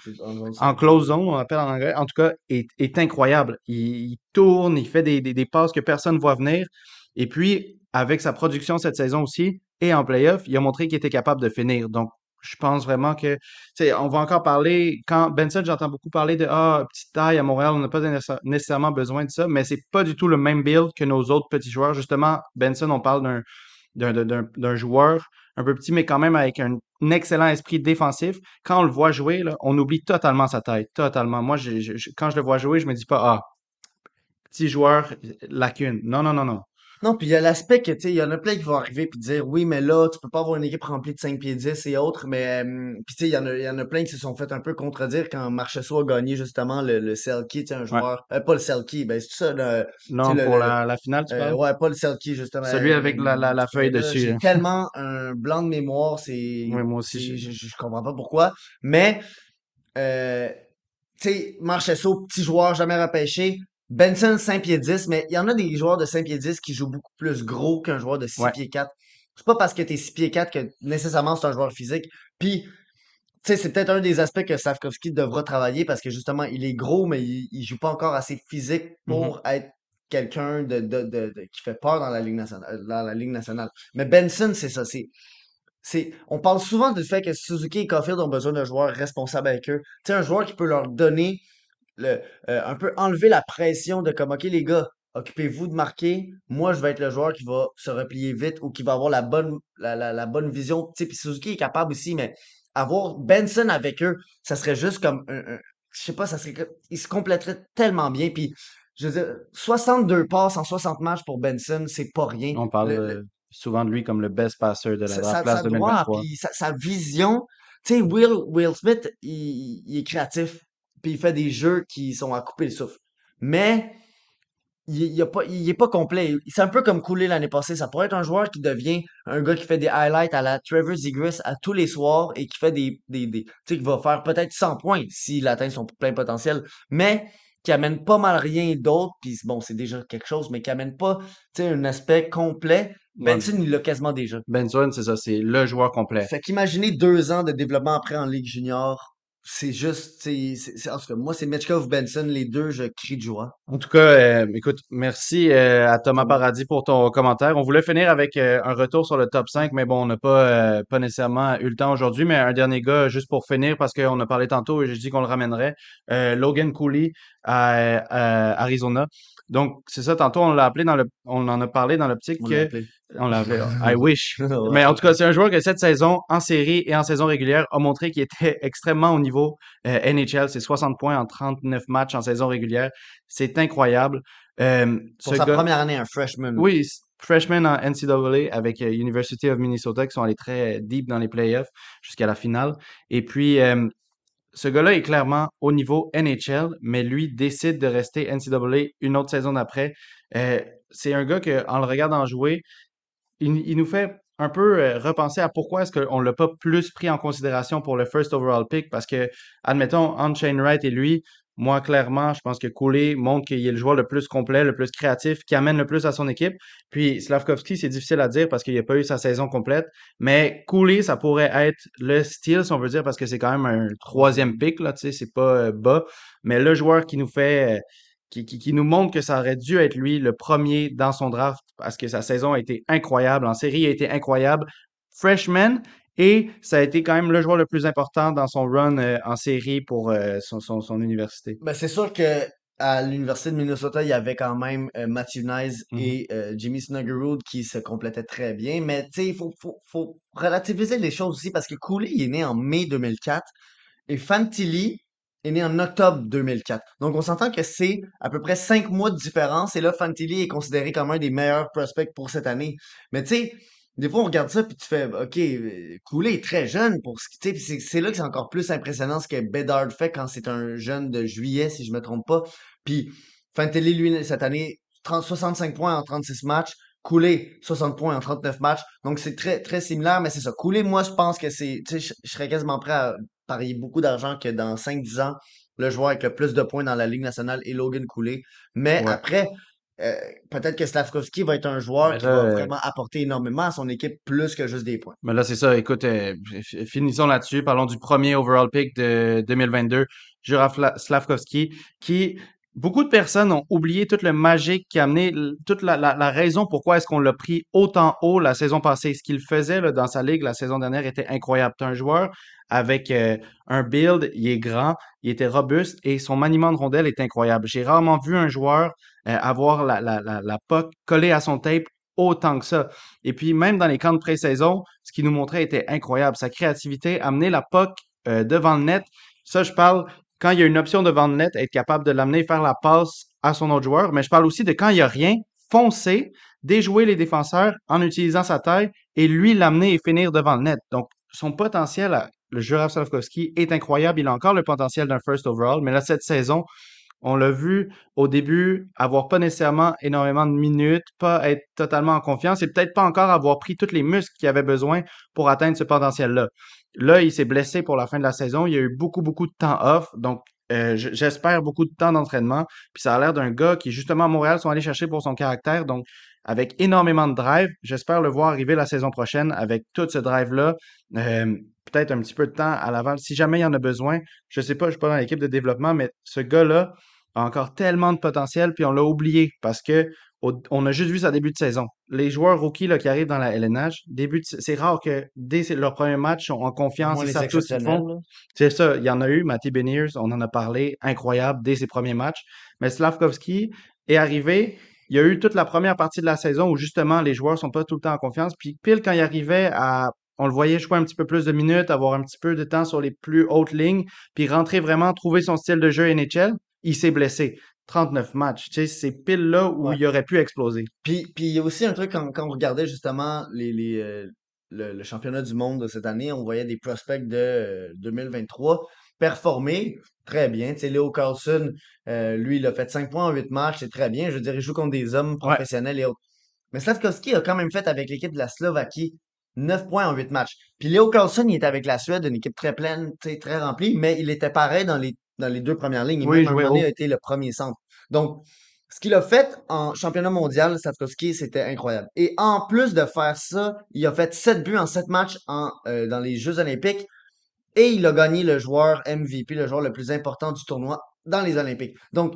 en close zone, on appelle en anglais, en tout cas, est, est incroyable. Il, il tourne, il fait des, des, des passes que personne ne voit venir. Et puis, avec sa production cette saison aussi, et en playoff, il a montré qu'il était capable de finir. Donc, je pense vraiment que, on va encore parler, quand Benson, j'entends beaucoup parler de, ah, petite taille à Montréal, on n'a pas nécessa- nécessairement besoin de ça, mais c'est pas du tout le même build que nos autres petits joueurs. Justement, Benson, on parle d'un, d'un, joueur un peu petit, mais quand même avec un, excellent esprit défensif. Quand on le voit jouer, là, on oublie totalement sa taille, totalement. Moi, quand je le vois jouer, je me dis pas, ah, petit joueur, lacune. Non, non, non, non. Non, puis il y a l'aspect que, tu sais, il y en a plein qui vont arriver puis dire, oui, mais là, tu peux pas avoir une équipe remplie de 5 pieds 10 et autres, mais, euh, puis tu sais, il y en a, il y en a plein qui se sont fait un peu contredire quand Marchessault a gagné justement le, le Selkie, tu sais, un Ouais. joueur, euh, pas le Selkie, ben c'est ça, le, Non, le, pour le- la, la finale, tu euh, parles? ouais, pas le Selkie, justement. Celui avec la, la, la feuille dessus. j'ai hein. tellement un blanc de mémoire, c'est, Oui, moi aussi. je comprends pas pourquoi, mais, euh, tu sais, Marchesso, petit joueur, jamais repêché. Benson, 5 pieds 10, mais il y en a des joueurs de 5 pieds 10 qui jouent beaucoup plus gros qu'un joueur de 6 Ouais. pieds 4. C'est pas parce que t'es 6 pieds 4 que nécessairement c'est un joueur physique. Puis, tu sais, c'est peut-être un des aspects que Slavkovski devra travailler parce que justement, il est gros, mais il, il joue pas encore assez physique Mhm. pour être quelqu'un de, de, de, de- qui fait peur dans la Ligue nationale. Dans la Ligue nationale. Mais Benson, c'est ça. C'est, c'est, on parle souvent du fait que Suzuki et Caulfield ont besoin d'un joueur responsable avec eux. Tu sais, un joueur qui peut leur donner le, euh, un peu enlever la pression de comme, OK, les gars, occupez-vous de marquer. Moi, je vais être le joueur qui va se replier vite ou qui va avoir la bonne, la, la, la bonne vision. Tu sais, puis Suzuki est capable aussi, mais avoir Benson avec eux, ça serait juste comme un, un- je sais pas, ça serait, il se compléterait tellement bien. Puis, je veux dire, 62 passes en 60 matchs pour Benson, c'est pas rien. On parle Le- le- souvent de lui comme le best passer de la droite, 2023. puis sa, sa vision. Tu sais, Will, Will Smith, il, il est créatif, puis il fait des jeux qui sont à couper le souffle. Mais il, il, a pas, il est pas complet. C'est un peu comme Cooley l'année passée. Ça pourrait être un joueur qui devient un gars qui fait des highlights à la Trevor Zegras à tous les soirs et qui fait des, des, des tu sais, qui va faire peut-être 100 points s'il atteint son plein potentiel, mais qui amène pas mal rien d'autre. Puis bon, c'est déjà quelque chose, mais qui amène pas, tu sais, un aspect complet. Ouais. Benson, il l'a quasiment déjà. Benson, c'est ça, c'est le joueur complet. Fait qu'imaginez deux ans de développement après en Ligue junior. C'est juste, c'est, en tout cas, moi, c'est Mitchkov Benson, les deux, je crie de joie. En tout cas, euh, écoute, merci euh, à Thomas. Paradis pour ton commentaire. On voulait finir avec euh, un retour sur le top 5, mais bon, on n'a pas, euh, pas nécessairement eu le temps aujourd'hui. Mais un dernier gars, juste pour finir, parce qu'on a parlé tantôt et j'ai dit qu'on le ramènerait, euh, Logan Cooley à, à Arizona. Donc, c'est ça, tantôt, on l'a appelé dans le, on en a parlé dans l'optique On l'a que, appelé. I wish. Mais en tout cas, c'est un joueur que cette saison, en série et en saison régulière, a montré qu'il était extrêmement au niveau euh, NHL. C'est 60 points en 39 matchs en saison régulière. C'est incroyable. Euh, Pour sa gars- première année, un freshman. oui, freshman en NCAA avec euh, University of Minnesota qui sont allés très euh, deep dans les playoffs jusqu'à la finale. Et puis, euh, ce gars-là est clairement au niveau NHL, mais lui décide de rester NCAA une autre saison d'après. Euh, c'est un gars que, en le regardant jouer, il, nous fait un peu euh, repenser à pourquoi est-ce qu'on l'a pas plus pris en considération pour le first overall pick parce que, admettons, Shane Wright et lui, moi, clairement, je pense que Cooley montre qu'il est le joueur le plus complet, le plus créatif, qui amène le plus à son équipe. Puis Slavkovski, c'est difficile à dire parce qu'il n'a pas eu sa saison complète. Mais Cooley, ça pourrait être le style, si on veut dire, parce que c'est quand même un troisième pick, là, tu sais, c'est pas euh, bas. Mais le joueur qui nous fait, euh, qui, qui, qui nous montre que ça aurait dû être lui le premier dans son draft parce que sa saison a été incroyable. En série, il a été incroyable. Freshman, et ça a été quand même le joueur le plus important dans son run euh, en série pour euh, son, son, son université. Ben, c'est sûr que à l'Université de Minnesota, il y avait quand même euh, Matthew Nyes Mhm. et Jimmy Snuggerud qui se complétaient très bien. Mais tu sais, il faut, faut, faut relativiser les choses aussi parce que Cooley il est né en mai 2004 et Fantilli est né en octobre 2004. Donc on s'entend que c'est à peu près cinq mois de différence et là Fantilli est considéré comme un des meilleurs prospects pour cette année. Mais tu sais, des fois on regarde ça puis tu fais OK, Cooley est très jeune pour ce qui tu sais, puis c'est c'est là que c'est encore plus impressionnant ce que Bedard fait quand c'est un jeune de juillet si je me trompe pas. Puis Fantilli lui cette année 30 65 points en 36 matchs. Cooley, 60 points en 39 matchs. Donc, c'est très, très similaire, mais c'est ça. Cooley, moi, je pense que c'est, tu sais, je serais quasiment prêt à parier beaucoup d'argent que dans 5-10 ans, le joueur avec le plus de points dans la Ligue nationale est Logan Cooley. Mais Ouais. après, euh, peut-être que Slavkovski va être un joueur qui va euh, vraiment apporter énormément à son équipe plus que juste des points. Mais là, c'est ça. Écoute, euh, finissons là-dessus. Parlons du premier overall pick de 2022, Jura Slavkovski, qui, beaucoup de personnes ont oublié toute le magique qui a amené, toute la, raison pourquoi est-ce qu'on l'a pris autant haut la saison passée. Ce qu'il faisait dans sa ligue la saison dernière était incroyable. C'est un joueur avec euh, un build, il est grand, il était robuste et son maniement de rondelle est incroyable. J'ai rarement vu un joueur euh, avoir la, la, collée à son tape autant que ça. Et puis, même dans les camps de pré-saison, ce qu'il nous montrait était incroyable. Sa créativité, amener la puck euh, devant le net. Ça, je parle quand il y a une option devant le net, être capable de l'amener, faire la passe à son autre joueur. Mais je parle aussi de quand il n'y a rien, foncer, déjouer les défenseurs en utilisant sa taille et lui l'amener et finir devant le net. Donc, son potentiel, le Juraj Slavkovski, est incroyable. Il a encore le potentiel d'un first overall. Mais là, cette saison, on l'a vu au début avoir pas nécessairement énormément de minutes, pas être totalement en confiance et peut-être pas encore avoir pris tous les muscles qu'il avait besoin pour atteindre ce potentiel-là. Là, il s'est blessé pour la fin de la saison. Il y a eu beaucoup, beaucoup de temps off. Donc, euh, j'espère beaucoup de temps d'entraînement. Puis ça a l'air d'un gars qui, justement, à Montréal, sont allés chercher pour son caractère. Donc, avec énormément de drive, j'espère le voir arriver la saison prochaine avec tout ce drive-là. Euh, peut-être un petit peu de temps à l'avant. Si jamais il y en a besoin, je sais pas, je suis pas dans l'équipe de développement, mais ce gars-là a encore tellement de potentiel, puis on l'a oublié parce que au- on a juste vu sa début de saison. Les joueurs rookies là, qui arrivent dans la LNH, début de- c'est rare que dès leur premier match, sont en confiance, ils savent tout ce qu'ils font. C'est ça, il y en a eu, Matty Beniers, on en a parlé, incroyable dès ses premiers matchs. Mais Slavkovski est arrivé, il y a eu toute la première partie de la saison où justement les joueurs sont pas tout le temps en confiance. Puis pile quand il arrivait à, on le voyait jouer un petit peu plus de minutes, avoir un petit peu de temps sur les plus hautes lignes, puis rentrer vraiment, trouver son style de jeu NHL, il s'est blessé. 39 matchs, tu sais, c'est pile là où Ouais. il aurait pu exploser. Puis, puis il y a aussi un truc quand, quand on regardait justement les, les, euh, le, le championnat du monde de cette année, on voyait des prospects de euh, 2023 performer très bien. Tu sais, Léo Carlson, euh, lui, il a fait 5 points en 8 matchs, c'est très bien. Je veux dire, il joue contre des hommes Ouais. professionnels et autres. Mais Slavkovski a quand même fait avec l'équipe de la Slovaquie 9 points en 8 matchs. Puis Léo Carlson, il était avec la Suède, une équipe très pleine, très remplie, mais il était pareil dans les, dans les deux premières lignes. Et Oui, même haut. a été le premier centre. Donc, ce qu'il a fait en championnat mondial, Slavkovski, c'était incroyable. Et en plus de faire ça, il a fait 7 buts en 7 matchs en, euh, dans les Jeux olympiques. Et il a gagné le joueur MVP, le joueur le plus important du tournoi dans les Olympiques. Donc,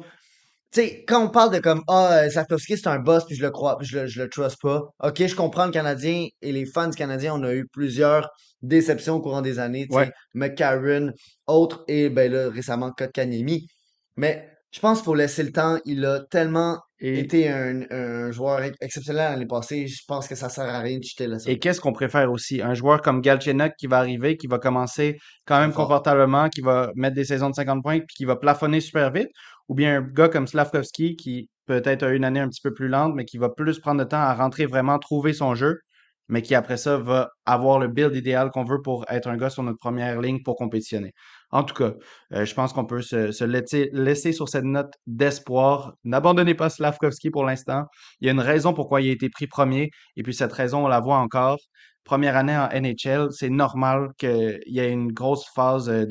sais, quand on parle de comme Ah, euh, Slavkovski, c'est un boss, puis je le crois, puis je le, je le trust pas. Ok, je comprends le Canadien et les fans du Canadien, on a eu plusieurs déceptions au courant des années, tu sais. McCarron, autres, et ben là, récemment, Kotkaniemi. Mais je pense qu'il faut laisser le temps. Il a tellement Et, été un, un joueur ex- exceptionnel l'année passée. Je pense que ça sert à rien de jeter là ça. et qu'est-ce qu'on préfère aussi? Un joueur comme Galchenyuk qui va arriver, qui va commencer quand même fort. confortablement, qui va mettre des saisons de 50 points, puis qui va plafonner super vite, ou bien un gars comme Slavkovski qui peut-être a une année un petit peu plus lente, mais qui va plus prendre de temps à rentrer vraiment, trouver son jeu, mais qui après ça va avoir le build idéal qu'on veut pour être un gars sur notre première ligne pour compétitionner. En tout cas, euh, je pense qu'on peut se, se laisser, laisser sur cette note d'espoir. N'abandonnez pas Slavkovski pour l'instant. Il y a une raison pourquoi il a été pris premier, et puis cette raison, on la voit encore. Première année en NHL, c'est normal qu'il y ait une grosse phase euh,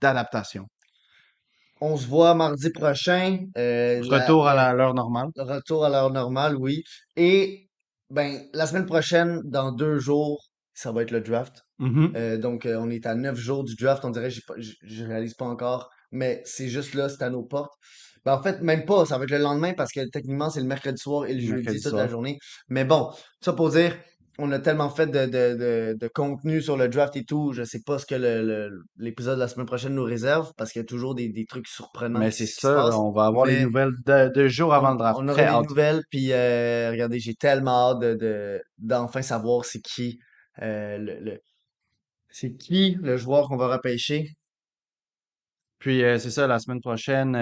d'adaptation. On se voit mardi prochain. Euh, Retour à la- l'heure normale. Retour à l'heure normale, oui. Et ben la semaine prochaine, dans deux jours, ça va être le draft. Mhm. Euh, donc euh, on est à neuf jours du draft. On dirait, je je réalise pas encore, mais c'est juste là, c'est à nos portes. Ben, en fait, même pas. Ça va être le lendemain parce que techniquement, c'est le mercredi soir et le Le jeudi toute la journée. Mais bon, ça pour dire, on a tellement fait de, de, de, de contenu sur le draft et tout. Je sais pas ce que l'épisode de la semaine prochaine nous réserve parce qu'il y a toujours des, des trucs surprenants Mais c'est ça, on va avoir les nouvelles de, de jours avant on, le draft. on aura des nouvelles. Puis, euh, regardez, j'ai tellement hâte de, de, d'enfin savoir c'est qui, euh, le, le- c'est qui le joueur qu'on va repêcher. Puis euh, c'est ça, la semaine prochaine,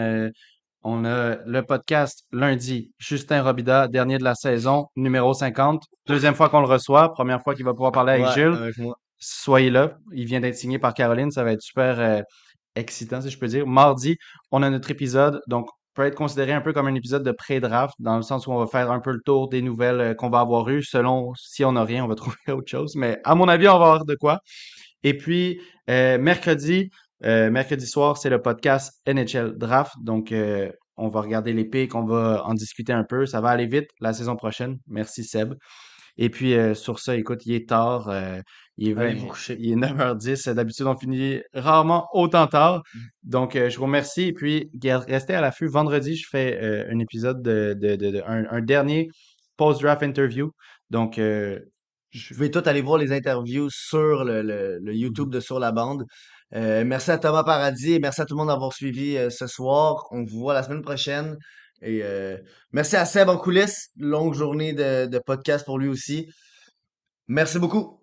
on a le podcast lundi. Justin Robida, dernier de la saison, numéro 50. Deuxième fois qu'on le reçoit, première fois qu'il va pouvoir parler avec Ouais, avec moi. Soyez là. Il vient d'être signé par Caroline. Ça va être super euh, excitant, si je peux dire. Mardi, on a notre épisode. Donc, peut être considéré un peu comme un épisode de pré-draft, dans le sens où on va faire un peu le tour des nouvelles euh, qu'on va avoir eues. Selon si on n'a rien, on va trouver autre chose. Mais à mon avis, on va avoir de quoi. Et puis, euh, mercredi, euh, mercredi soir, c'est le podcast NHL Draft. Donc, euh, on va regarder les pics, on va en discuter un peu. Ça va aller vite la saison prochaine. Merci Seb. Et puis, euh, sur ça, écoute, il est tard. il est Allez 20 vous coucher. il est 9h10. D'habitude, on finit rarement autant tard. Donc, euh, je vous remercie. Et puis, restez à l'affût. Vendredi, je fais un épisode de, de, de- de- un, un dernier post-draft interview. Donc, je- pouvez tout aller voir les interviews sur le, le, le YouTube de Sur la bande. Euh, merci à Thomas Paradis et merci à tout le monde d'avoir suivi euh, ce soir. On vous voit la semaine prochaine. Et euh, merci à Seb en coulisses. Longue journée de, de podcast pour lui aussi. Merci beaucoup.